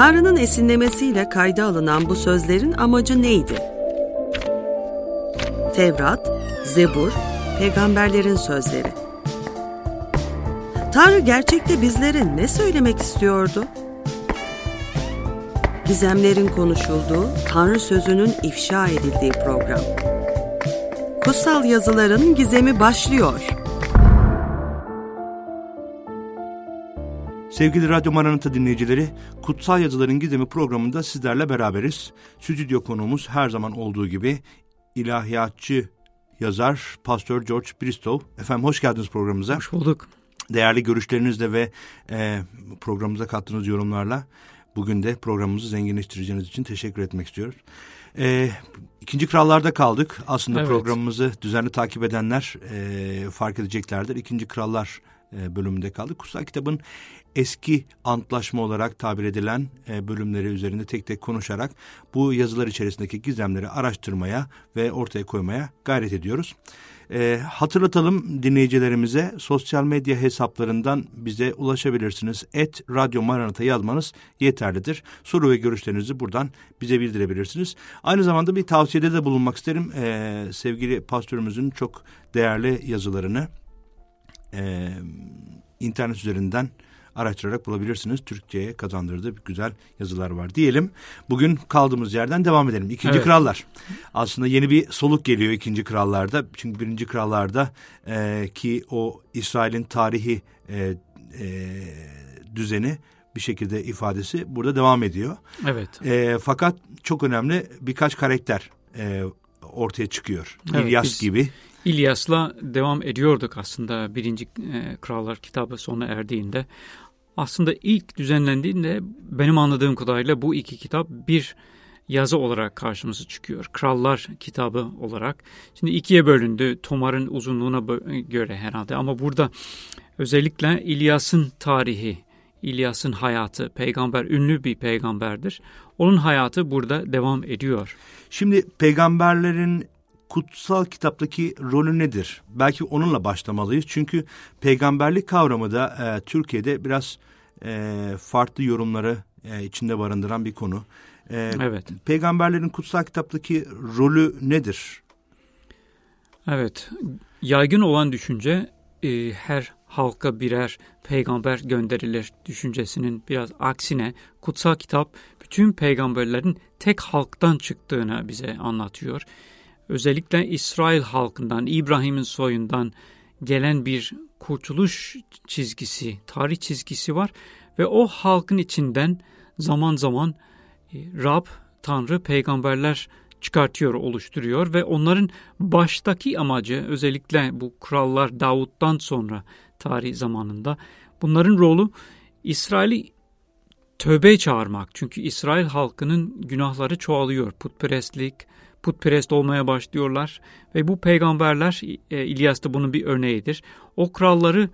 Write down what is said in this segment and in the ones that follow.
Tanrı'nın esinlemesiyle kayda alınan bu sözlerin amacı neydi? Tevrat, Zebur, peygamberlerin sözleri. Tanrı gerçekte bizlere ne söylemek istiyordu? Gizemlerin konuşulduğu, Tanrı sözünün ifşa edildiği program. Kutsal yazıların gizemi başlıyor. Sevgili Radyo Maranata dinleyicileri, Kutsal Yazıların Gizemi programında sizlerle beraberiz. Stüdyo konuğumuz her zaman olduğu gibi ilahiyatçı yazar Pastor George Bristow. Efendim hoş geldiniz programımıza. Hoş bulduk. Değerli görüşlerinizle ve e, programımıza kattığınız yorumlarla bugün de programımızı zenginleştireceğiniz için teşekkür etmek istiyoruz. E, ikinci Krallar'da kaldık. Aslında evet. programımızı düzenli takip edenler e, fark edeceklerdir. İkinci Krallar e, bölümünde kaldık. Kutsal kitabın eski antlaşma olarak tabir edilen e, bölümleri üzerinde tek tek konuşarak bu yazılar içerisindeki gizemleri araştırmaya ve ortaya koymaya gayret ediyoruz. E, hatırlatalım dinleyicilerimize sosyal medya hesaplarından bize ulaşabilirsiniz. Et Radyo Maranata yazmanız yeterlidir. Soru ve görüşlerinizi buradan bize bildirebilirsiniz. Aynı zamanda bir tavsiyede de bulunmak isterim. E, sevgili pastörümüzün çok değerli yazılarını e, internet üzerinden araştırarak bulabilirsiniz. Türkçe'ye kazandırdığı güzel yazılar var diyelim. Bugün kaldığımız yerden devam edelim. İkinci evet. Krallar. Aslında yeni bir soluk geliyor ikinci krallarda. Çünkü birinci krallarda e, ki o İsrail'in tarihi e, e, düzeni bir şekilde ifadesi burada devam ediyor. Evet. E, fakat çok önemli birkaç karakter e, ortaya çıkıyor. Evet, İlyas gibi. İlyas'la devam ediyorduk aslında birinci e, Krallar kitabı sona erdiğinde. Aslında ilk düzenlendiğinde benim anladığım kadarıyla bu iki kitap bir yazı olarak karşımıza çıkıyor. Krallar kitabı olarak. Şimdi ikiye bölündü Tomar'ın uzunluğuna göre herhalde ama burada özellikle İlyas'ın tarihi, İlyas'ın hayatı, peygamber ünlü bir peygamberdir. Onun hayatı burada devam ediyor. Şimdi peygamberlerin kutsal kitaptaki rolü nedir? Belki onunla başlamalıyız. Çünkü peygamberlik kavramı da e, Türkiye'de biraz e, farklı yorumları e, içinde barındıran bir konu. E, evet. Peygamberlerin kutsal kitaptaki rolü nedir? Evet, yaygın olan düşünce e, her halka birer peygamber gönderilir düşüncesinin biraz aksine kutsal kitap bütün peygamberlerin tek halktan çıktığını bize anlatıyor özellikle İsrail halkından, İbrahim'in soyundan gelen bir kurtuluş çizgisi, tarih çizgisi var ve o halkın içinden zaman zaman e, Rab, Tanrı, peygamberler çıkartıyor, oluşturuyor ve onların baştaki amacı özellikle bu krallar Davut'tan sonra tarih zamanında bunların rolü İsrail'i tövbe çağırmak. Çünkü İsrail halkının günahları çoğalıyor. Putperestlik, putperest olmaya başlıyorlar ve bu peygamberler e, İlyas da bunun bir örneğidir. O kralları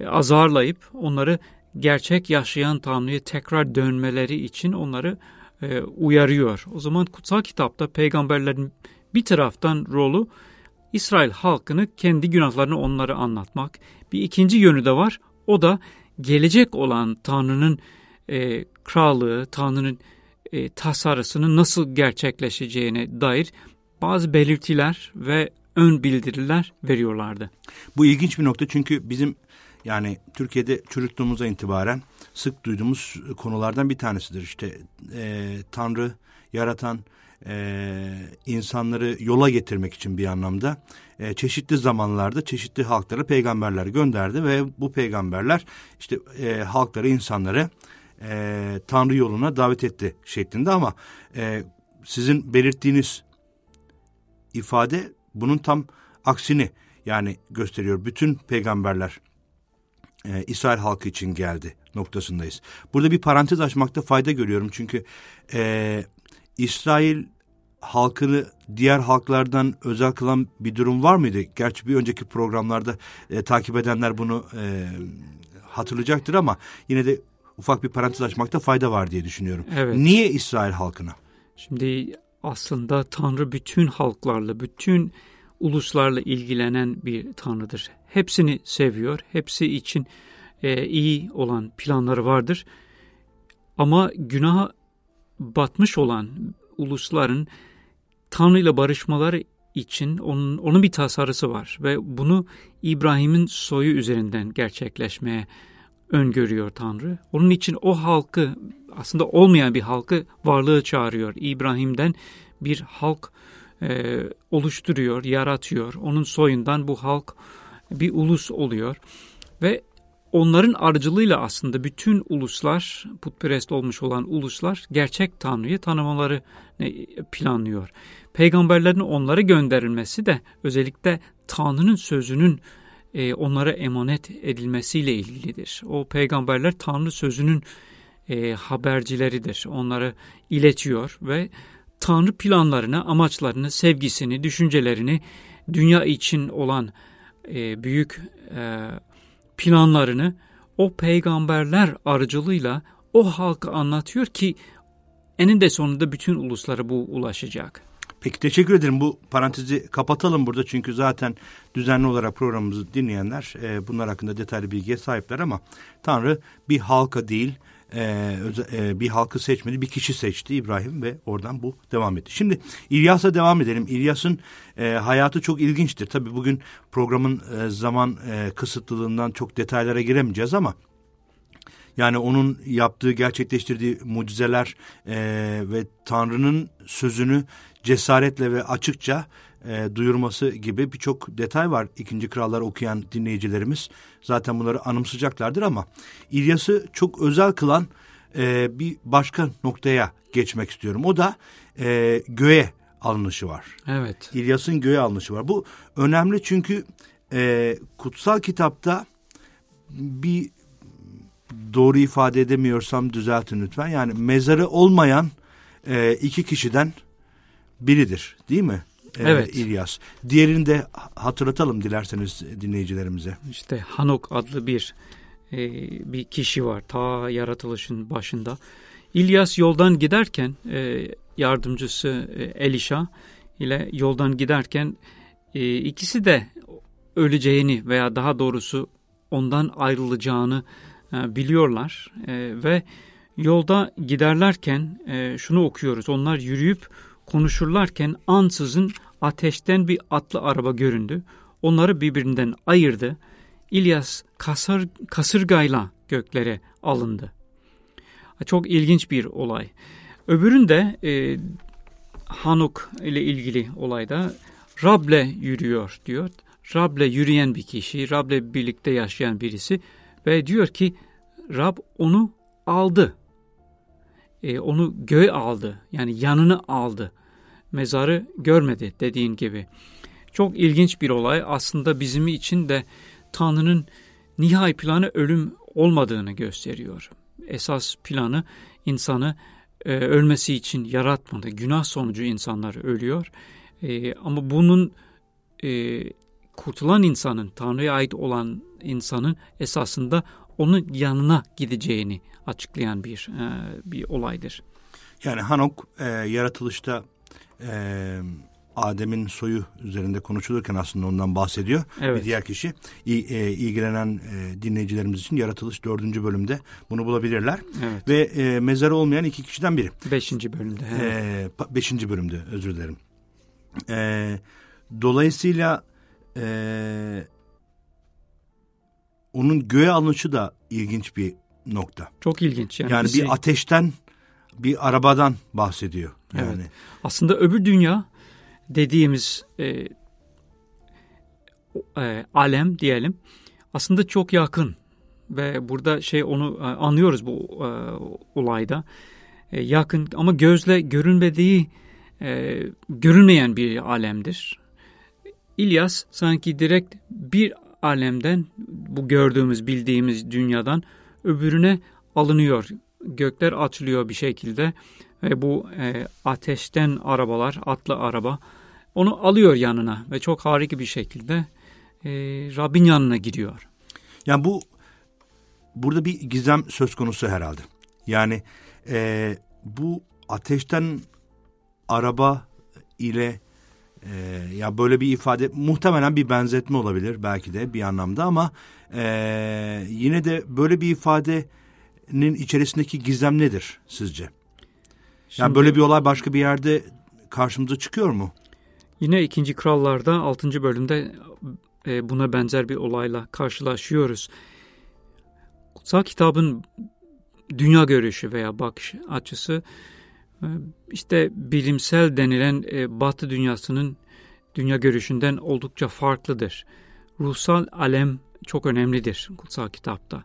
e, azarlayıp onları gerçek yaşayan Tanrı'ya tekrar dönmeleri için onları e, uyarıyor. O zaman kutsal kitapta peygamberlerin bir taraftan rolü İsrail halkını kendi günahlarını onlara anlatmak. Bir ikinci yönü de var. O da gelecek olan Tanrı'nın e, krallığı, Tanrı'nın e, tasarısının nasıl gerçekleşeceğine dair bazı belirtiler ve ön bildiriler veriyorlardı. Bu ilginç bir nokta çünkü bizim yani Türkiye'de çocukluğumuza itibaren sık duyduğumuz konulardan bir tanesidir. İşte e, Tanrı yaratan e, insanları yola getirmek için bir anlamda e, çeşitli zamanlarda çeşitli halklara peygamberler gönderdi ve bu peygamberler işte e, halkları insanları e, Tanrı yoluna davet etti şeklinde ama e, sizin belirttiğiniz ifade bunun tam aksini yani gösteriyor. Bütün peygamberler e, İsrail halkı için geldi noktasındayız. Burada bir parantez açmakta fayda görüyorum çünkü e, İsrail halkını diğer halklardan özel kılan bir durum var mıydı? Gerçi bir önceki programlarda e, takip edenler bunu e, hatırlayacaktır ama yine de ufak bir parantez açmakta fayda var diye düşünüyorum. Evet. Niye İsrail halkına? Şimdi aslında Tanrı bütün halklarla, bütün uluslarla ilgilenen bir Tanrıdır. Hepsini seviyor, hepsi için e, iyi olan planları vardır. Ama günah batmış olan ulusların Tanrı ile barışmaları için onun, onun bir tasarısı var ve bunu İbrahim'in soyu üzerinden gerçekleşmeye öngörüyor Tanrı. Onun için o halkı aslında olmayan bir halkı varlığı çağırıyor. İbrahim'den bir halk e, oluşturuyor, yaratıyor. Onun soyundan bu halk bir ulus oluyor ve onların aracılığıyla aslında bütün uluslar, putperest olmuş olan uluslar gerçek Tanrı'yı tanımaları planlıyor. Peygamberlerin onlara gönderilmesi de özellikle Tanrı'nın sözünün e, onlara emanet edilmesiyle ilgilidir. O peygamberler Tanrı sözünün e, habercileridir. Onları iletiyor ve Tanrı planlarını, amaçlarını, sevgisini, düşüncelerini, dünya için olan e, büyük e, planlarını o peygamberler aracılığıyla o halka anlatıyor ki eninde sonunda bütün uluslara bu ulaşacak. Peki teşekkür ederim. Bu parantezi kapatalım burada çünkü zaten düzenli olarak programımızı dinleyenler e, bunlar hakkında detaylı bilgiye sahipler ama Tanrı bir halka değil e, e, bir halkı seçmedi bir kişi seçti İbrahim ve oradan bu devam etti. Şimdi İlyas'a devam edelim. İlyas'ın e, hayatı çok ilginçtir. Tabii bugün programın e, zaman e, kısıtlılığından çok detaylara giremeyeceğiz ama yani onun yaptığı, gerçekleştirdiği mucizeler e, ve Tanrı'nın sözünü cesaretle ve açıkça e, duyurması gibi birçok detay var. İkinci Krallar okuyan dinleyicilerimiz zaten bunları anımsayacaklardır ama İlyas'ı çok özel kılan e, bir başka noktaya geçmek istiyorum. O da e, göğe alınışı var. Evet. İlyas'ın göğe alınışı var. Bu önemli çünkü e, kutsal kitapta bir doğru ifade edemiyorsam düzeltin lütfen. Yani mezarı olmayan e, iki kişiden biridir değil mi? E, evet. İlyas. Diğerini de hatırlatalım dilerseniz dinleyicilerimize. İşte Hanok adlı bir e, bir kişi var ta yaratılışın başında. İlyas yoldan giderken e, yardımcısı e, Elisha ile yoldan giderken ikisi de öleceğini veya daha doğrusu ondan ayrılacağını biliyorlar ve yolda giderlerken şunu okuyoruz. Onlar yürüyüp konuşurlarken ansızın ateşten bir atlı araba göründü. Onları birbirinden ayırdı. İlyas kasır, kasırgayla göklere alındı. Çok ilginç bir olay. Öbüründe e, Hanuk ile ilgili olayda Rab'le yürüyor diyor. Rab'le yürüyen bir kişi, Rab'le birlikte yaşayan birisi ve diyor ki Rab onu aldı. E, onu göğe aldı. Yani yanını aldı. Mezarı görmedi dediğin gibi. Çok ilginç bir olay. Aslında bizim için de Tanrı'nın nihai planı ölüm olmadığını gösteriyor. Esas planı insanı e, ölmesi için yaratmadı. Günah sonucu insanlar ölüyor. E, ama bunun e, kurtulan insanın, Tanrı'ya ait olan insanın esasında onun yanına gideceğini açıklayan bir e, bir olaydır. Yani Hanok e, yaratılışta e, Adem'in soyu üzerinde konuşulurken aslında ondan bahsediyor. Evet. Bir diğer kişi e, ilgilenen e, dinleyicilerimiz için yaratılış dördüncü bölümde bunu bulabilirler. Evet. Ve e, mezarı olmayan iki kişiden biri. Beşinci bölümde. Evet. E, beşinci bölümde özür dilerim. E, dolayısıyla e, onun göğe alınışı da ilginç bir nokta. Çok ilginç. Yani, yani bir şey... ateşten bir arabadan bahsediyor. Yani. Evet. Aslında öbür dünya dediğimiz e, e, alem diyelim aslında çok yakın ve burada şey onu e, anlıyoruz bu e, olayda e, yakın ama gözle görünmediği e, görünmeyen bir alemdir. İlyas sanki direkt bir alemden bu gördüğümüz bildiğimiz dünyadan öbürüne alınıyor. Gökler açılıyor bir şekilde ve bu e, ateşten arabalar, atlı araba onu alıyor yanına ve çok harika bir şekilde e, Rabbin yanına gidiyor. Yani bu burada bir gizem söz konusu herhalde. Yani e, bu ateşten araba ile e, ya böyle bir ifade muhtemelen bir benzetme olabilir belki de bir anlamda ama e, yine de böyle bir ifade sözlerinin içerisindeki gizem nedir sizce? Şimdi, yani böyle bir olay başka bir yerde karşımıza çıkıyor mu? Yine ikinci Krallar'da 6. bölümde e, buna benzer bir olayla karşılaşıyoruz. Kutsal kitabın dünya görüşü veya bakış açısı işte bilimsel denilen e, Batı dünyasının dünya görüşünden oldukça farklıdır. Ruhsal alem çok önemlidir kutsal kitapta.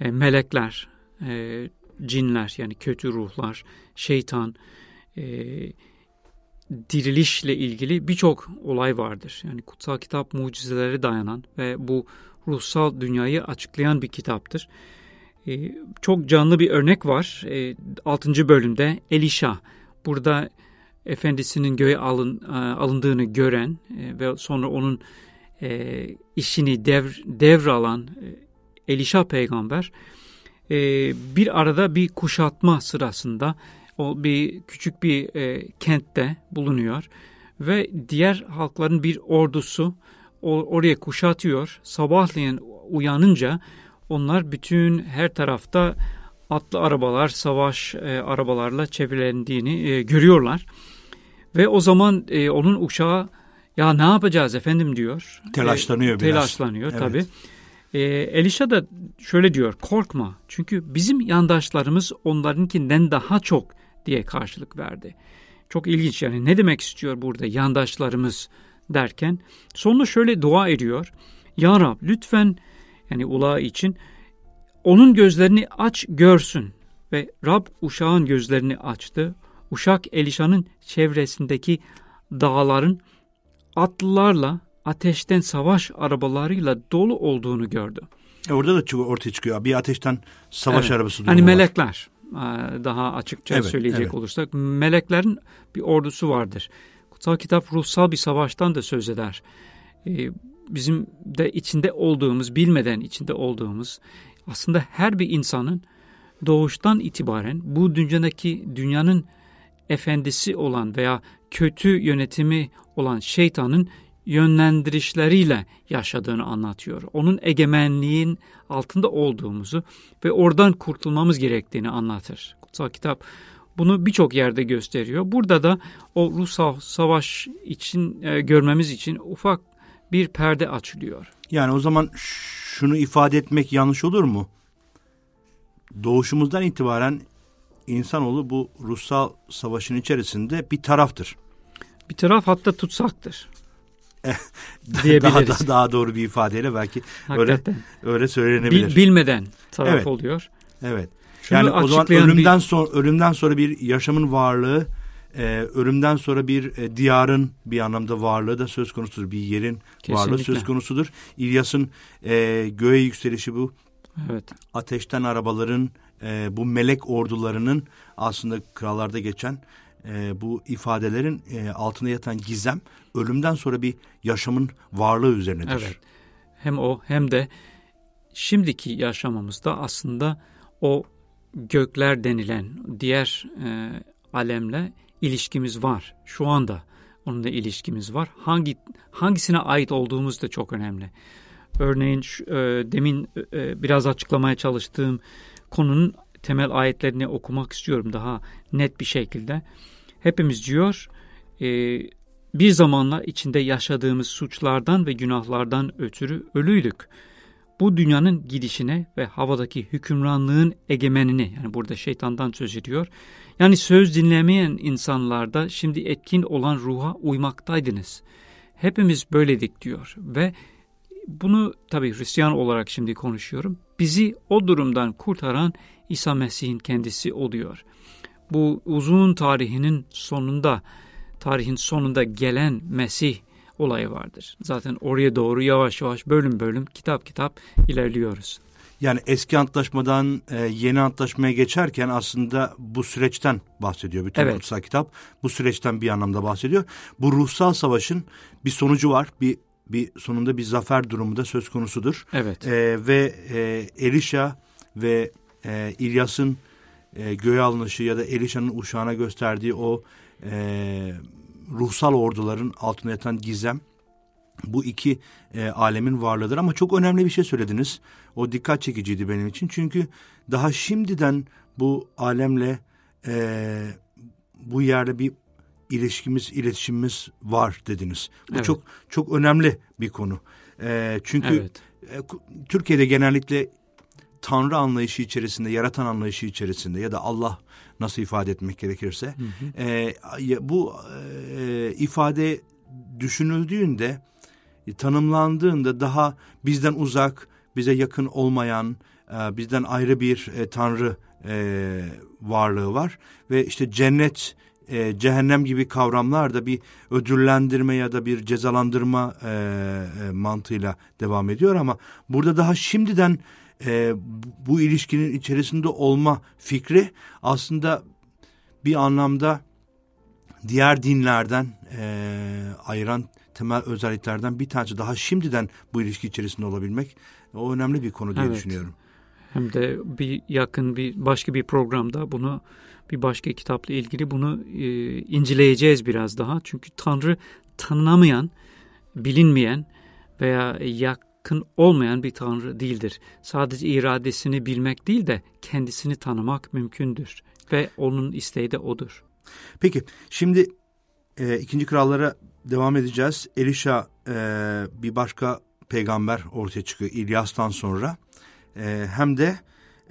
E, melekler, e, cinler yani kötü ruhlar, şeytan, dirilişle ilgili birçok olay vardır. Yani kutsal kitap mucizelere dayanan ve bu ruhsal dünyayı açıklayan bir kitaptır. Ee, çok canlı bir örnek var. Ee, 6. bölümde Elisha burada efendisinin göğe alın, e, alındığını gören e, ve sonra onun e, işini devr, devralan e, Elisha peygamber e, bir arada bir kuşatma sırasında o bir küçük bir e, kentte bulunuyor ve diğer halkların bir ordusu o, oraya kuşatıyor. Sabahleyin uyanınca onlar bütün her tarafta atlı arabalar, savaş e, arabalarla çevrilendiğini e, görüyorlar. Ve o zaman e, onun uşağı ya ne yapacağız efendim diyor. Telaşlanıyor e, biraz. Telaşlanıyor evet. tabii. E, Elisha da şöyle diyor korkma çünkü bizim yandaşlarımız onlarınkinden daha çok diye karşılık verdi. Çok ilginç yani ne demek istiyor burada yandaşlarımız derken sonra şöyle dua ediyor. Ya Rab lütfen yani ula için onun gözlerini aç görsün ve Rab uşağın gözlerini açtı. Uşak Elişa'nın çevresindeki dağların atlılarla ateşten savaş arabalarıyla dolu olduğunu gördü. E orada da ortaya çıkıyor. Bir ateşten savaş evet. arabası durumu Hani var. melekler daha açıkça evet, söyleyecek evet. olursak meleklerin bir ordusu vardır. Kutsal kitap ruhsal bir savaştan da söz eder. Bizim de içinde olduğumuz, bilmeden içinde olduğumuz aslında her bir insanın doğuştan itibaren bu dünyadaki dünyanın efendisi olan veya kötü yönetimi olan şeytanın yönlendirişleriyle yaşadığını anlatıyor. Onun egemenliğin altında olduğumuzu ve oradan kurtulmamız gerektiğini anlatır. Kutsal kitap bunu birçok yerde gösteriyor. Burada da o ruhsal savaş için e, görmemiz için ufak bir perde açılıyor. Yani o zaman şunu ifade etmek yanlış olur mu? Doğuşumuzdan itibaren insanoğlu bu ruhsal savaşın içerisinde bir taraftır. Bir taraf hatta tutsaktır. diyebiliriz. daha, daha, daha doğru bir ifadeyle belki Hakikaten. öyle öyle söylenebilir. Bil, bilmeden taraf evet. oluyor. Evet. Şunu yani o zaman ölümden bir... sonra ölümden sonra bir yaşamın varlığı, e, ölümden sonra bir e, diyarın bir anlamda varlığı da söz konusudur. Bir yerin Kesinlikle. varlığı söz konusudur. İlyas'ın e, göğe yükselişi bu. Evet. Ateşten arabaların, e, bu melek ordularının aslında krallarda geçen e, bu ifadelerin e, altında yatan gizem ölümden sonra bir yaşamın varlığı üzerinedir. Evet. Hem o hem de şimdiki yaşamımızda aslında o gökler denilen diğer e, alemle ilişkimiz var. Şu anda onunla ilişkimiz var. Hangi hangisine ait olduğumuz da çok önemli. Örneğin şu, e, demin e, biraz açıklamaya çalıştığım konunun temel ayetlerini okumak istiyorum daha net bir şekilde. Hepimiz diyor e, bir zamanla içinde yaşadığımız suçlardan ve günahlardan ötürü ölüydük. Bu dünyanın gidişine ve havadaki hükümranlığın egemenini yani burada şeytandan söz ediyor. Yani söz dinlemeyen insanlarda şimdi etkin olan ruha uymaktaydınız. Hepimiz böyledik diyor ve bunu tabii Hristiyan olarak şimdi konuşuyorum. Bizi o durumdan kurtaran İsa Mesih'in kendisi oluyor. Bu uzun tarihinin sonunda, tarihin sonunda gelen Mesih olayı vardır. Zaten oraya doğru yavaş yavaş bölüm bölüm kitap kitap ilerliyoruz. Yani eski antlaşmadan e, yeni antlaşmaya geçerken aslında bu süreçten bahsediyor bütün evet. kutsal kitap. Bu süreçten bir anlamda bahsediyor. Bu ruhsal savaşın bir sonucu var. Bir bir sonunda bir zafer durumu da söz konusudur. Evet. E, ve e, Elisha ve e, İlyas'ın e, göğe alınışı ya da Elisha'nın uşağına gösterdiği o e, ruhsal orduların altında yatan gizem bu iki e, alemin varlığıdır. Ama çok önemli bir şey söylediniz. O dikkat çekiciydi benim için. Çünkü daha şimdiden bu alemle e, bu yerde bir ilişkimiz, iletişimimiz var dediniz. Bu evet. çok çok önemli bir konu. E, çünkü evet. e, Türkiye'de genellikle Tanrı anlayışı içerisinde, yaratan anlayışı içerisinde ya da Allah nasıl ifade etmek gerekirse hı hı. E, bu e, ifade düşünüldüğünde e, tanımlandığında daha bizden uzak, bize yakın olmayan, e, bizden ayrı bir e, Tanrı e, varlığı var ve işte cennet e, cehennem gibi kavramlar da bir ödüllendirme ya da bir cezalandırma e, e, mantığıyla devam ediyor ama burada daha şimdiden e, bu ilişkinin içerisinde olma fikri aslında bir anlamda diğer dinlerden e, ayıran temel özelliklerden bir tanesi daha şimdiden bu ilişki içerisinde olabilmek o önemli bir konu diye evet. düşünüyorum. Hem de bir yakın bir başka bir programda bunu bir başka kitapla ilgili bunu e, inceleyeceğiz biraz daha. Çünkü Tanrı tanınamayan, bilinmeyen veya yakın olmayan bir Tanrı değildir. Sadece iradesini bilmek değil de kendisini tanımak mümkündür ve onun isteği de odur. Peki şimdi e, ikinci krallara devam edeceğiz. Elisha e, bir başka peygamber ortaya çıkıyor İlyas'tan sonra. E, hem de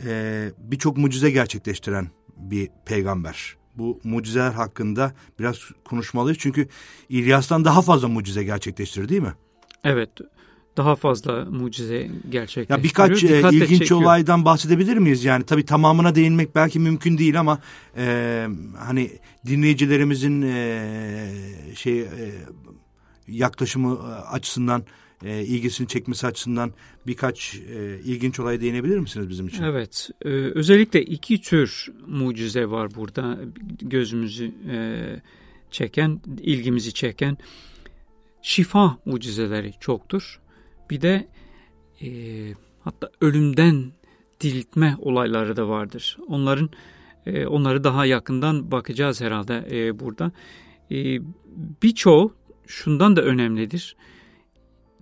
e, birçok mucize gerçekleştiren bir peygamber. Bu mucizeler hakkında biraz konuşmalıyız. Çünkü İlyas'tan daha fazla mucize gerçekleştirir değil mi? Evet daha fazla mucize gerçekleştiriyor. Ya birkaç e, ilginç çekiyor. olaydan bahsedebilir miyiz? Yani tabii tamamına değinmek belki mümkün değil ama e, hani dinleyicilerimizin e, şey e, yaklaşımı e, açısından e, ilgisini çekmesi açısından birkaç e, ilginç olaya değinebilir misiniz bizim için? Evet. E, özellikle iki tür mucize var burada gözümüzü e, çeken, ilgimizi çeken. Şifa mucizeleri çoktur. Bir de e, hatta ölümden diriltme olayları da vardır. Onların e, onları daha yakından bakacağız herhalde e, burada. E, birçoğu şundan da önemlidir.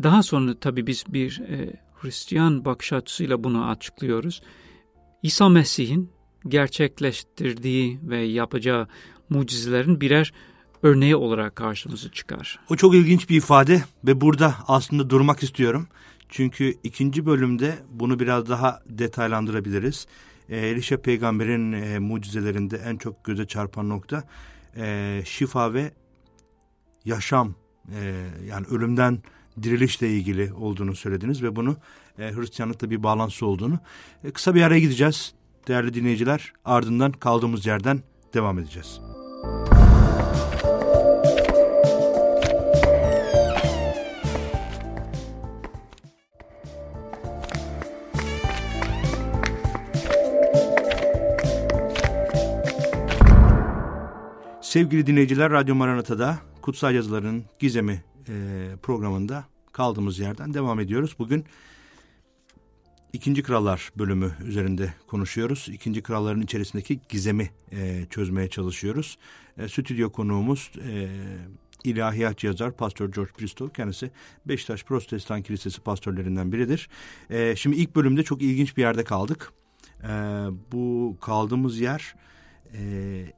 Daha sonra tabii biz bir e, Hristiyan bakış açısıyla bunu açıklıyoruz. İsa Mesih'in gerçekleştirdiği ve yapacağı mucizelerin birer örneği olarak karşımıza çıkar. O çok ilginç bir ifade ve burada aslında durmak istiyorum. Çünkü ikinci bölümde bunu biraz daha detaylandırabiliriz. E, Elişe peygamberin e, mucizelerinde en çok göze çarpan nokta e, şifa ve yaşam e, yani ölümden dirilişle ilgili olduğunu söylediniz ve bunu e, Hristiyanlıkla bir bağlantısı olduğunu. E, kısa bir araya gideceğiz değerli dinleyiciler. Ardından kaldığımız yerden devam edeceğiz. Sevgili dinleyiciler, Radyo Maranata'da Kutsal Yazıların Gizemi e, programında kaldığımız yerden devam ediyoruz. Bugün İkinci Krallar bölümü üzerinde konuşuyoruz. İkinci Kralların içerisindeki gizemi e, çözmeye çalışıyoruz. E, stüdyo konuğumuz e, ilahiyat yazar Pastor George Bristow. Kendisi Beşiktaş Protestan Kilisesi pastörlerinden biridir. E, şimdi ilk bölümde çok ilginç bir yerde kaldık. E, bu kaldığımız yer e,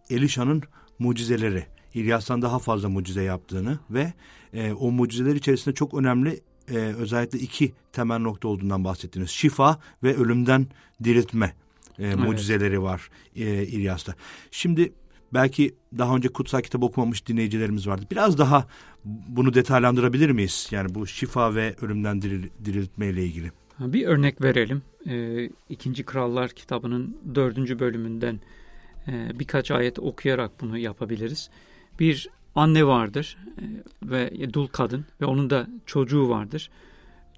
Elişa'nın mucizeleri. İlyas'tan daha fazla mucize yaptığını ve e, o mucizeler içerisinde çok önemli e, özellikle iki temel nokta olduğundan bahsettiniz. Şifa ve ölümden diriltme e, evet. mucizeleri var e, İlyas'ta. Şimdi belki daha önce kutsal kitap okumamış dinleyicilerimiz vardı. Biraz daha bunu detaylandırabilir miyiz? Yani bu şifa ve ölümden diril, diriltme ile ilgili. Bir örnek verelim. Ee, İkinci Krallar kitabının dördüncü bölümünden e, birkaç ayet okuyarak bunu yapabiliriz. Bir anne vardır e, ve dul kadın ve onun da çocuğu vardır.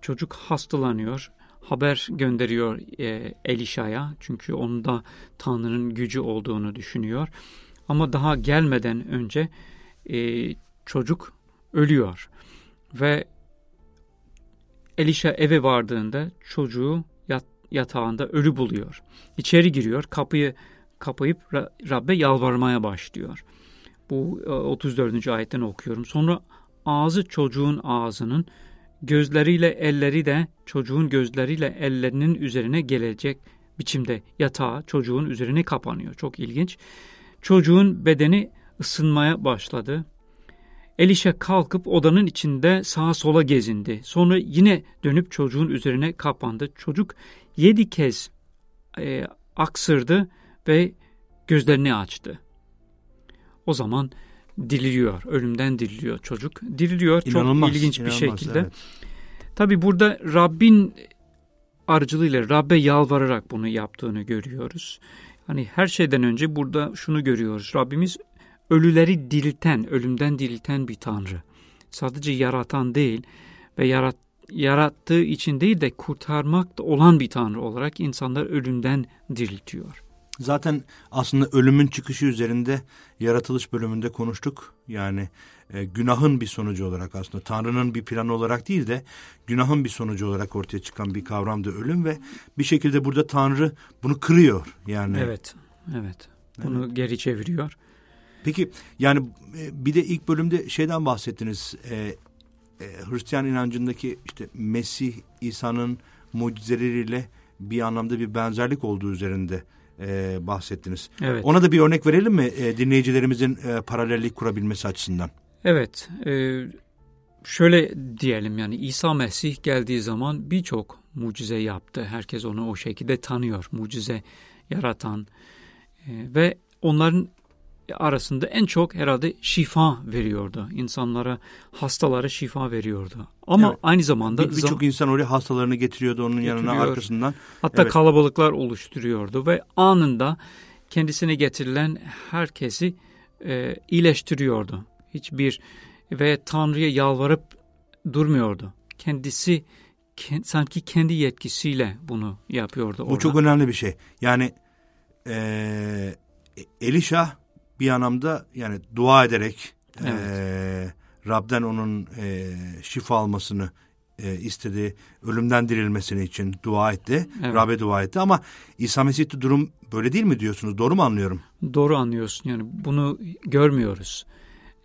Çocuk hastalanıyor. Haber gönderiyor e, Elişa'ya çünkü onun da Tanrı'nın gücü olduğunu düşünüyor. Ama daha gelmeden önce e, çocuk ölüyor ve Elişa eve vardığında çocuğu yat, yatağında ölü buluyor. İçeri giriyor, kapıyı kapayıp Rabbe yalvarmaya başlıyor. Bu 34. E, ayetten okuyorum. Sonra ağzı çocuğun ağzının, gözleriyle elleri de çocuğun gözleriyle ellerinin üzerine gelecek biçimde yatağa çocuğun üzerine kapanıyor. Çok ilginç. Çocuğun bedeni ısınmaya başladı. Elişe kalkıp odanın içinde sağa sola gezindi. Sonra yine dönüp çocuğun üzerine kapandı. Çocuk yedi kez e, aksırdı ve gözlerini açtı. O zaman diriliyor, ölümden diriliyor çocuk. Diriliyor inanılmaz, çok ilginç inanılmaz, bir şekilde. Evet. Tabi burada Rabbin aracılığıyla Rabbe yalvararak bunu yaptığını görüyoruz. Hani her şeyden önce burada şunu görüyoruz. Rabbimiz ölüleri dirilten, ölümden dirilten bir Tanrı. Sadece yaratan değil ve yarat, yarattığı için değil de kurtarmak da olan bir Tanrı olarak insanlar ölümden diriltiyor. Zaten aslında ölümün çıkışı üzerinde yaratılış bölümünde konuştuk. Yani e, günahın bir sonucu olarak aslında Tanrı'nın bir planı olarak değil de günahın bir sonucu olarak ortaya çıkan bir kavramdı ölüm ve bir şekilde burada Tanrı bunu kırıyor. Yani Evet. Evet. Bunu evet. geri çeviriyor. Peki yani e, bir de ilk bölümde şeyden bahsettiniz. E, e, Hristiyan inancındaki işte Mesih İsa'nın mucizeleriyle bir anlamda bir benzerlik olduğu üzerinde e, bahsettiniz. Evet. Ona da bir örnek verelim mi e, dinleyicilerimizin e, paralellik kurabilmesi açısından? Evet. E, şöyle diyelim yani İsa Mesih geldiği zaman birçok mucize yaptı. Herkes onu o şekilde tanıyor. Mucize yaratan e, ve onların arasında en çok herhalde şifa veriyordu. İnsanlara, hastalara şifa veriyordu. Ama evet. aynı zamanda... Birçok bir insan oraya hastalarını getiriyordu onun getiriyor. yanına arkasından. Hatta evet. kalabalıklar oluşturuyordu ve anında kendisine getirilen herkesi e, iyileştiriyordu. Hiçbir ve Tanrı'ya yalvarıp durmuyordu. Kendisi kend, sanki kendi yetkisiyle bunu yapıyordu. Bu orada. çok önemli bir şey. Yani e, Elişa bir anlamda yani dua ederek evet. e, Rab'den onun e, şifa almasını e, istedi. Ölümden dirilmesini için dua etti. Evet. Rab'be dua etti ama İsa Mesih'te durum böyle değil mi diyorsunuz? Doğru mu anlıyorum? Doğru anlıyorsun. Yani bunu görmüyoruz.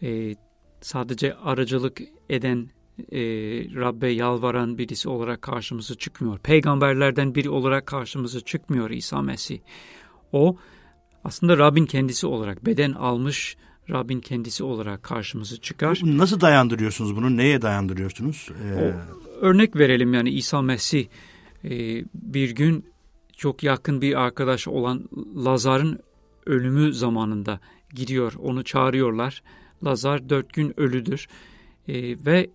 E, sadece aracılık eden e, Rabbe yalvaran birisi olarak karşımıza çıkmıyor. Peygamberlerden biri olarak karşımıza çıkmıyor İsa Mesih. O aslında Rabbin kendisi olarak beden almış Rabbin kendisi olarak karşımıza çıkar. Nasıl dayandırıyorsunuz bunu? Neye dayandırıyorsunuz? Ee... O, örnek verelim yani İsa Mesih e, bir gün çok yakın bir arkadaş olan Lazar'ın ölümü zamanında gidiyor. Onu çağırıyorlar. Lazar dört gün ölüdür. E, ve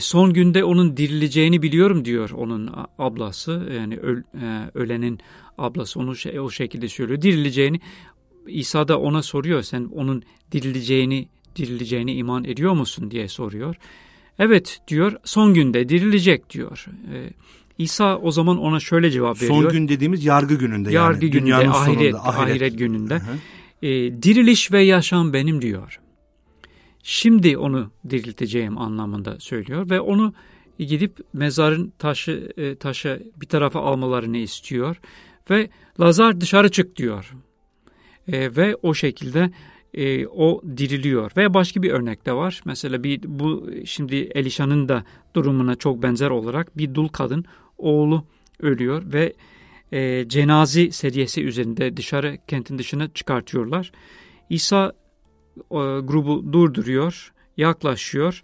son günde onun dirileceğini biliyorum diyor onun ablası. Yani öl, e, ölenin ablası onu şey, o şekilde söylüyor. Dirileceğini İsa da ona soruyor. Sen onun dirileceğini dirileceğini iman ediyor musun diye soruyor. Evet diyor. Son günde dirilecek diyor. E, İsa o zaman ona şöyle cevap veriyor. Son gün dediğimiz yargı gününde yargı yani. gününde, ahiret, sonunda, ahiret. ahiret gününde. Hı hı. E, diriliş ve yaşam benim diyor. Şimdi onu dirilteceğim anlamında söylüyor ve onu gidip mezarın taşı e, taşı bir tarafa almalarını istiyor ve Lazar dışarı çık diyor. E, ve o şekilde e, o diriliyor. Ve başka bir örnek de var. Mesela bir bu şimdi Elişan'ın da durumuna çok benzer olarak bir dul kadın oğlu ölüyor ve e, cenazi sediyesi üzerinde dışarı kentin dışına çıkartıyorlar. İsa grubu durduruyor, yaklaşıyor.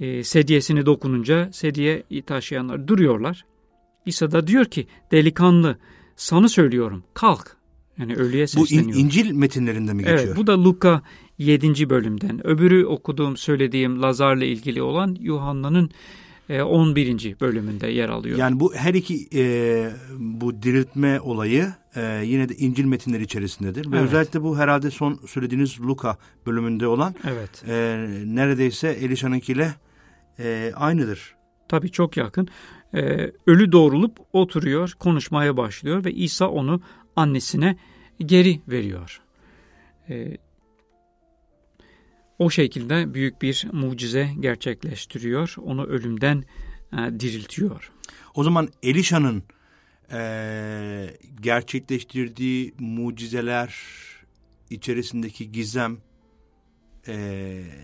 E, sedyesini dokununca sedye taşıyanlar duruyorlar. İsa da diyor ki delikanlı sana söylüyorum kalk. Yani ölüye sesleniyor. Bu in, İncil metinlerinde mi geçiyor? Evet bu da Luka 7. bölümden. Öbürü okuduğum söylediğim Lazar'la ilgili olan Yuhanna'nın 11. E, bölümünde yer alıyor. Yani bu her iki e, bu diriltme olayı e, yine de İncil metinleri içerisindedir. Ve evet. özellikle bu herhalde son söylediğiniz Luka bölümünde olan evet. e, neredeyse Elişan'ınkiyle e, aynıdır. Tabii çok yakın. E, ölü doğrulup oturuyor, konuşmaya başlıyor ve İsa onu annesine geri veriyor. E, o şekilde büyük bir mucize gerçekleştiriyor. Onu ölümden e, diriltiyor. O zaman Elişa'nın e, gerçekleştirdiği mucizeler içerisindeki gizem e,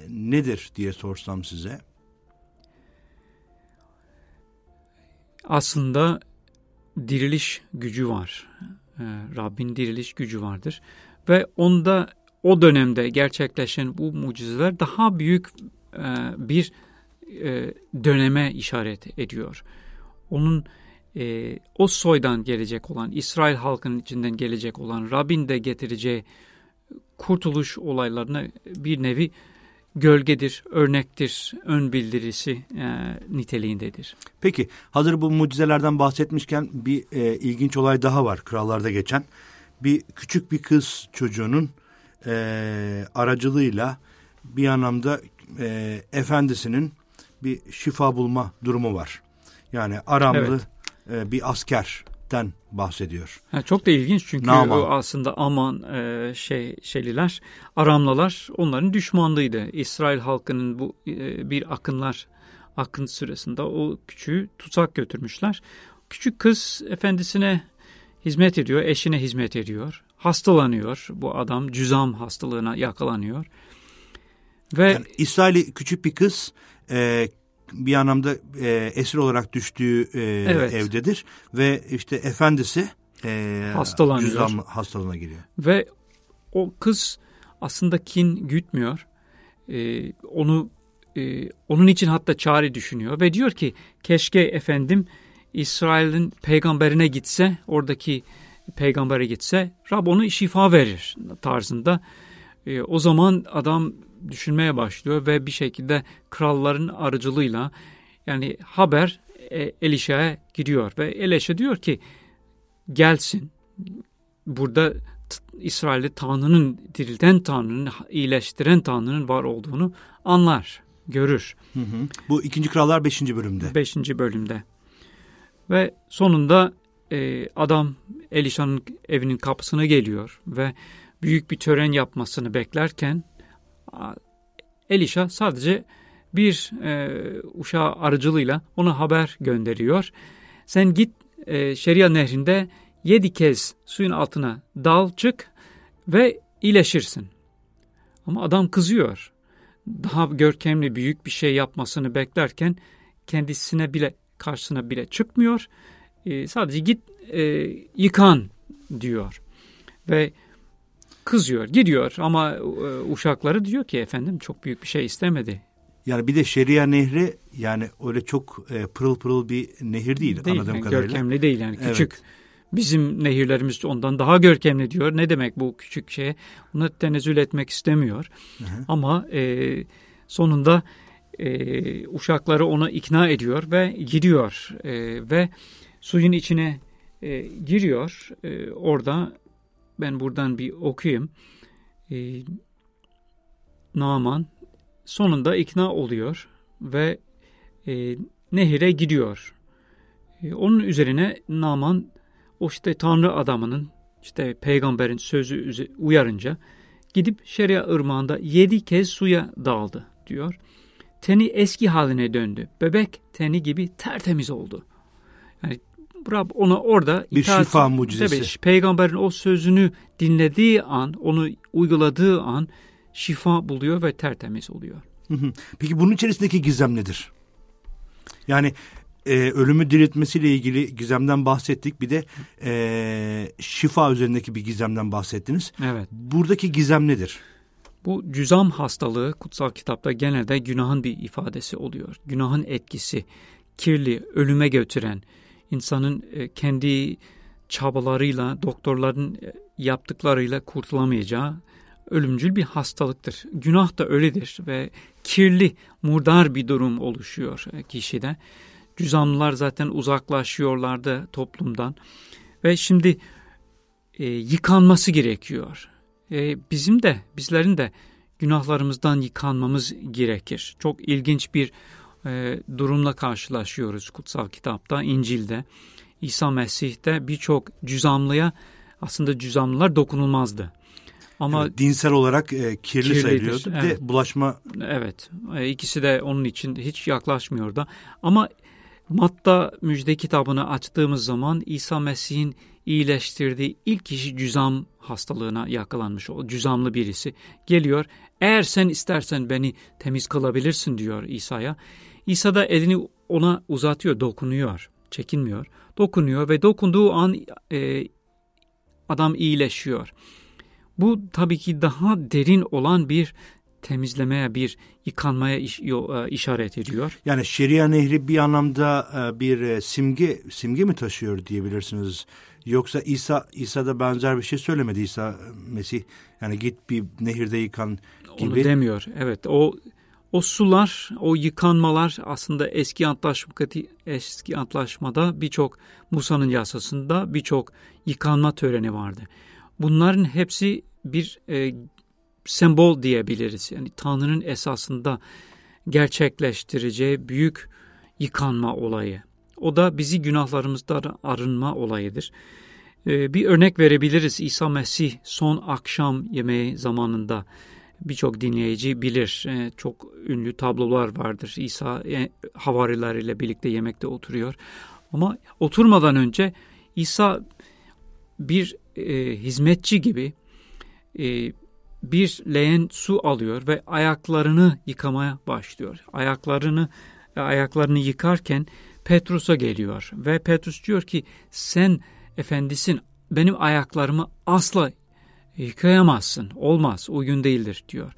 nedir diye sorsam size? Aslında diriliş gücü var. E, Rabbin diriliş gücü vardır. Ve onda o dönemde gerçekleşen bu mucizeler daha büyük e, bir e, döneme işaret ediyor. Onun e, o soydan gelecek olan, İsrail halkının içinden gelecek olan Rabbin de getireceği kurtuluş olaylarına bir nevi gölgedir, örnektir, ön bildirisi e, niteliğindedir. Peki hazır bu mucizelerden bahsetmişken bir e, ilginç olay daha var krallarda geçen. Bir küçük bir kız çocuğunun e, aracılığıyla bir anlamda e, efendisinin bir şifa bulma durumu var. Yani Aramlı evet. e, bir askerden bahsediyor. Ha, çok da ilginç çünkü Naman. o aslında Aman e, şey Şeliler, Aramlılar onların düşmanlığıydı. İsrail halkının bu e, bir akınlar akın sırasında o küçüğü tutsak götürmüşler. Küçük kız efendisine hizmet ediyor, eşine hizmet ediyor. Hastalanıyor bu adam, cüzam hastalığına yakalanıyor. Ve yani İsrail'i küçük bir kız e, bir anlamda e, esir olarak düştüğü e, evet. evdedir ve işte efendisi e, hastalanıyor. Cüzam hastalığına giriyor. Ve o kız aslında kin gütmüyor. E, onu e, onun için hatta çare düşünüyor ve diyor ki keşke efendim İsrail'in peygamberine gitse oradaki peygambere gitse Rab onu şifa verir tarzında. E, o zaman adam düşünmeye başlıyor ve bir şekilde kralların aracılığıyla yani haber e, Elişa'ya gidiyor ve Elisha diyor ki gelsin burada İsrail'de Tanrı'nın dirilten Tanrı'nın iyileştiren Tanrı'nın var olduğunu anlar, görür. Hı hı. Bu ikinci krallar beşinci bölümde. Beşinci bölümde. Ve sonunda e, adam Elişa'nın evinin kapısına geliyor ve büyük bir tören yapmasını beklerken Elisha sadece bir e, uşağı aracılığıyla ona haber gönderiyor. Sen git e, Şeria nehrinde yedi kez suyun altına dal çık ve iyileşirsin. Ama adam kızıyor. Daha görkemli büyük bir şey yapmasını beklerken kendisine bile karşısına bile çıkmıyor. E, sadece git e, yıkan diyor. Ve kızıyor, gidiyor ama e, uşakları diyor ki efendim çok büyük bir şey istemedi. Yani bir de Şeria Nehri yani öyle çok e, pırıl pırıl bir nehir değil, değil anladığım yani, kadarıyla. Görkemli değil yani küçük. Evet. Bizim nehirlerimiz ondan daha görkemli diyor. Ne demek bu küçük şeye? Bunu tenezzül etmek istemiyor. Hı hı. Ama e, sonunda e, uşakları ona ikna ediyor ve gidiyor. E, ve suyun içine e, giriyor. E, orada ben buradan bir okuyayım. E, Naaman sonunda ikna oluyor ve e, nehire gidiyor. E, onun üzerine Naaman o işte Tanrı adamının işte peygamberin sözü uyarınca gidip Şeria ırmağında yedi kez suya daldı diyor. Teni eski haline döndü. Bebek teni gibi tertemiz oldu. Yani Rab ona orada bir itaat, şifa mucizesi. Tabii, peygamberin o sözünü dinlediği an, onu uyguladığı an şifa buluyor ve tertemiz oluyor. Peki bunun içerisindeki gizem nedir? Yani e, ölümü diriltmesiyle ilgili gizemden bahsettik. Bir de e, şifa üzerindeki bir gizemden bahsettiniz. Evet. Buradaki gizem nedir? Bu cüzam hastalığı kutsal kitapta genelde günahın bir ifadesi oluyor. Günahın etkisi, kirli, ölüme götüren, insanın e, kendi çabalarıyla, doktorların e, yaptıklarıyla kurtulamayacağı ölümcül bir hastalıktır. Günah da öyledir ve kirli, murdar bir durum oluşuyor e, kişide. Cüzamlılar zaten uzaklaşıyorlardı toplumdan ve şimdi e, yıkanması gerekiyor. E, bizim de, bizlerin de günahlarımızdan yıkanmamız gerekir. Çok ilginç bir e, durumla karşılaşıyoruz kutsal kitapta, İncil'de. İsa Mesih'te birçok cüzamlıya aslında cüzamlılar dokunulmazdı. Ama evet, dinsel olarak e, kirli kirlidir, sayılıyordu. Evet. de bulaşma. Evet. E, ikisi de onun için hiç yaklaşmıyordu. Ama Matta müjde kitabını açtığımız zaman İsa Mesih'in iyileştirdiği ilk kişi cüzam hastalığına yakalanmış. O cüzamlı birisi geliyor. Eğer sen istersen beni temiz kılabilirsin diyor İsa'ya. İsa da elini ona uzatıyor, dokunuyor, çekinmiyor. Dokunuyor ve dokunduğu an e, adam iyileşiyor. Bu tabii ki daha derin olan bir temizlemeye, bir yıkanmaya iş, yo, e, işaret ediyor. Yani Şeria Nehri bir anlamda e, bir e, simge simge mi taşıyor diyebilirsiniz. Yoksa İsa İsa'da benzer bir şey söylemedi İsa Mesih. Yani git bir nehirde yıkan gibi. Onu demiyor. Evet o o sular, o yıkanmalar aslında eski antlaşma eski antlaşmada birçok Musa'nın yasasında birçok yıkanma töreni vardı. Bunların hepsi bir e, sembol diyebiliriz. Yani Tanrı'nın esasında gerçekleştireceği büyük yıkanma olayı. O da bizi günahlarımızdan arınma olayıdır. Ee, bir örnek verebiliriz. İsa Mesih son akşam yemeği zamanında birçok dinleyici bilir. Ee, çok ünlü tablolar vardır. İsa e, havariler ile birlikte yemekte oturuyor. Ama oturmadan önce İsa bir e, hizmetçi gibi e, bir leğen su alıyor ve ayaklarını yıkamaya başlıyor. Ayaklarını ayaklarını yıkarken Petrus'a geliyor ve Petrus diyor ki sen efendisin benim ayaklarımı asla yıkayamazsın. Olmaz, uygun değildir diyor.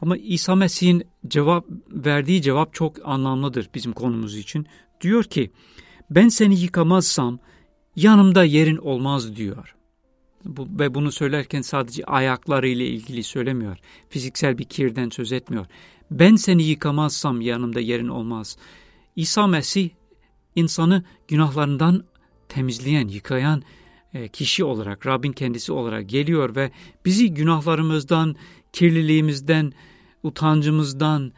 Ama İsa Mesih'in cevap verdiği cevap çok anlamlıdır bizim konumuz için. Diyor ki ben seni yıkamazsam yanımda yerin olmaz diyor. Bu, ve bunu söylerken sadece ayakları ile ilgili söylemiyor. Fiziksel bir kirden söz etmiyor. Ben seni yıkamazsam yanımda yerin olmaz. İsa Mesih insanı günahlarından temizleyen, yıkayan e, kişi olarak, Rabbin kendisi olarak geliyor ve bizi günahlarımızdan, kirliliğimizden, utancımızdan,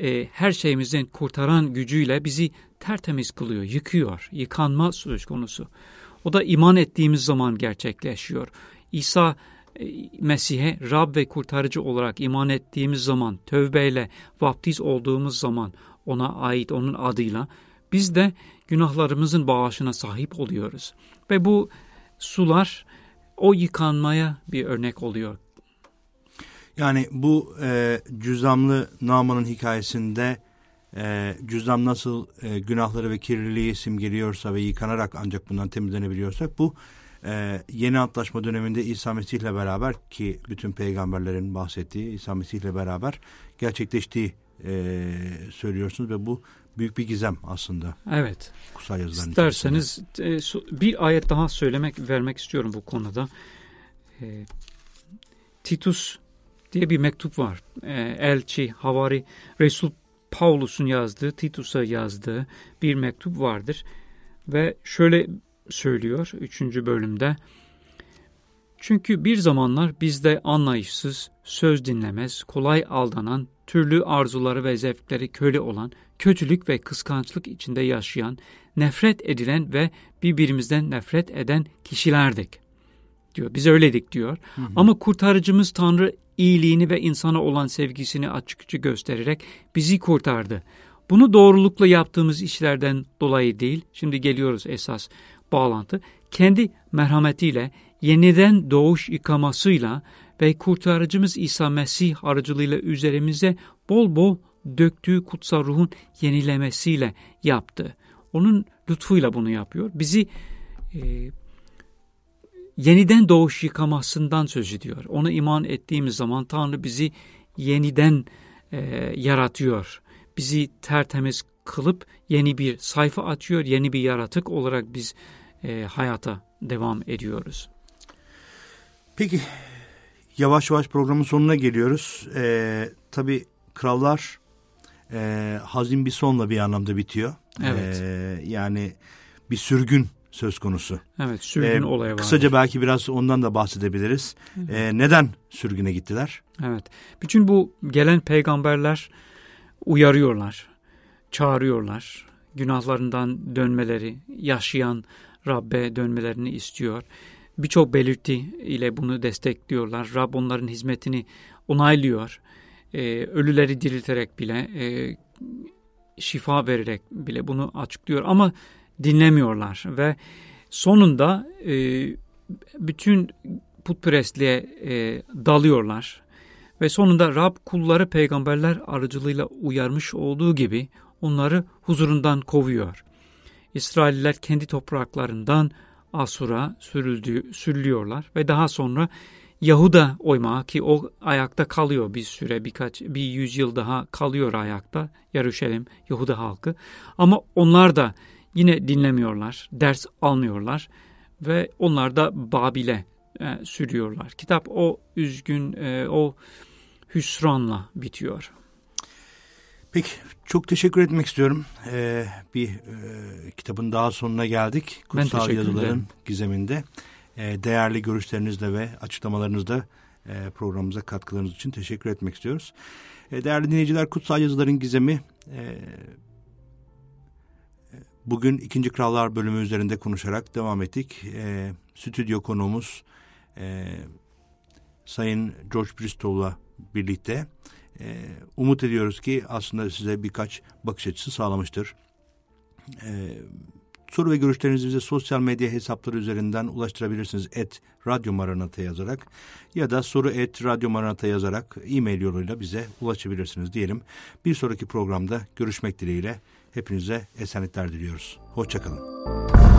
e, her şeyimizden kurtaran gücüyle bizi tertemiz kılıyor, yıkıyor. Yıkanma söz konusu. O da iman ettiğimiz zaman gerçekleşiyor. İsa e, Mesih'e Rab ve kurtarıcı olarak iman ettiğimiz zaman, tövbeyle vaptiz olduğumuz zaman ona ait onun adıyla biz de günahlarımızın bağışına sahip oluyoruz. Ve bu sular o yıkanmaya bir örnek oluyor. Yani bu e, cüzamlı Naman'ın hikayesinde e, cüzdan nasıl e, günahları ve kirliliği simgeliyorsa ve yıkanarak ancak bundan temizlenebiliyorsak bu e, yeni antlaşma döneminde İsa Mesih ile beraber ki bütün peygamberlerin bahsettiği İsa Mesih ile beraber gerçekleştiği e, söylüyorsunuz ve bu büyük bir gizem aslında. Evet. Kutsal yazıların İsterseniz e, bir ayet daha söylemek vermek istiyorum bu konuda. E, Titus diye bir mektup var. E, elçi, havari, Resul Paulus'un yazdığı, Titus'a yazdığı bir mektup vardır. Ve şöyle söylüyor 3. bölümde. Çünkü bir zamanlar bizde anlayışsız, söz dinlemez, kolay aldanan, türlü arzuları ve zevkleri köle olan, kötülük ve kıskançlık içinde yaşayan, nefret edilen ve birbirimizden nefret eden kişilerdik diyor. Biz öyledik diyor. Hı hı. Ama kurtarıcımız Tanrı iyiliğini ve insana olan sevgisini açıkça göstererek bizi kurtardı. Bunu doğrulukla yaptığımız işlerden dolayı değil, şimdi geliyoruz esas bağlantı, kendi merhametiyle, yeniden doğuş yıkamasıyla ve kurtarıcımız İsa Mesih aracılığıyla üzerimize bol bol döktüğü kutsal ruhun yenilemesiyle yaptı. Onun lütfuyla bunu yapıyor. Bizi e, yeniden doğuş yıkamasından söz ediyor. Ona iman ettiğimiz zaman Tanrı bizi yeniden e, yaratıyor. Bizi tertemiz kılıp yeni bir sayfa açıyor, yeni bir yaratık olarak biz e, hayata devam ediyoruz. Peki yavaş yavaş programın sonuna geliyoruz. Ee, tabii krallar e, hazin bir sonla bir anlamda bitiyor. Evet. Ee, yani bir sürgün söz konusu. Evet sürgün ee, olayı var. Kısaca belki biraz ondan da bahsedebiliriz. Ee, neden sürgüne gittiler? Evet. Bütün bu gelen peygamberler uyarıyorlar, çağırıyorlar. Günahlarından dönmeleri, yaşayan Rabbe dönmelerini istiyor. Birçok belirti ile bunu destekliyorlar. Rab onların hizmetini onaylıyor. Ee, ölüleri dirilterek bile, e, şifa vererek bile bunu açıklıyor. Ama dinlemiyorlar ve sonunda e, bütün putperestliğe e, dalıyorlar. Ve sonunda Rab kulları peygamberler aracılığıyla uyarmış olduğu gibi onları huzurundan kovuyor. İsrailler kendi topraklarından Asur'a sürüldü, sürülüyorlar ve daha sonra Yahuda oymağı ki o ayakta kalıyor bir süre birkaç bir yüzyıl daha kalıyor ayakta Yaruşalim Yahuda halkı ama onlar da yine dinlemiyorlar ders almıyorlar ve onlar da Babil'e e, sürüyorlar. Kitap o üzgün e, o hüsranla bitiyor. Peki çok teşekkür etmek istiyorum. Ee, bir e, kitabın daha sonuna geldik. Kutsal Yazıların ederim. Gizeminde. Ee, değerli görüşlerinizle ve açıklamalarınızla e, programımıza katkılarınız için teşekkür etmek istiyoruz. E, değerli dinleyiciler Kutsal Yazıların Gizemi e, bugün ikinci Krallar bölümü üzerinde konuşarak devam ettik. E, stüdyo konuğumuz e, Sayın George Bristol'la birlikte e, umut ediyoruz ki aslında size birkaç bakış açısı sağlamıştır. E, soru ve görüşlerinizi bize sosyal medya hesapları üzerinden ulaştırabilirsiniz. Et Radyo Maranata yazarak ya da soru et Radyo Maranata yazarak e-mail yoluyla bize ulaşabilirsiniz diyelim. Bir sonraki programda görüşmek dileğiyle hepinize esenlikler diliyoruz. Hoşçakalın.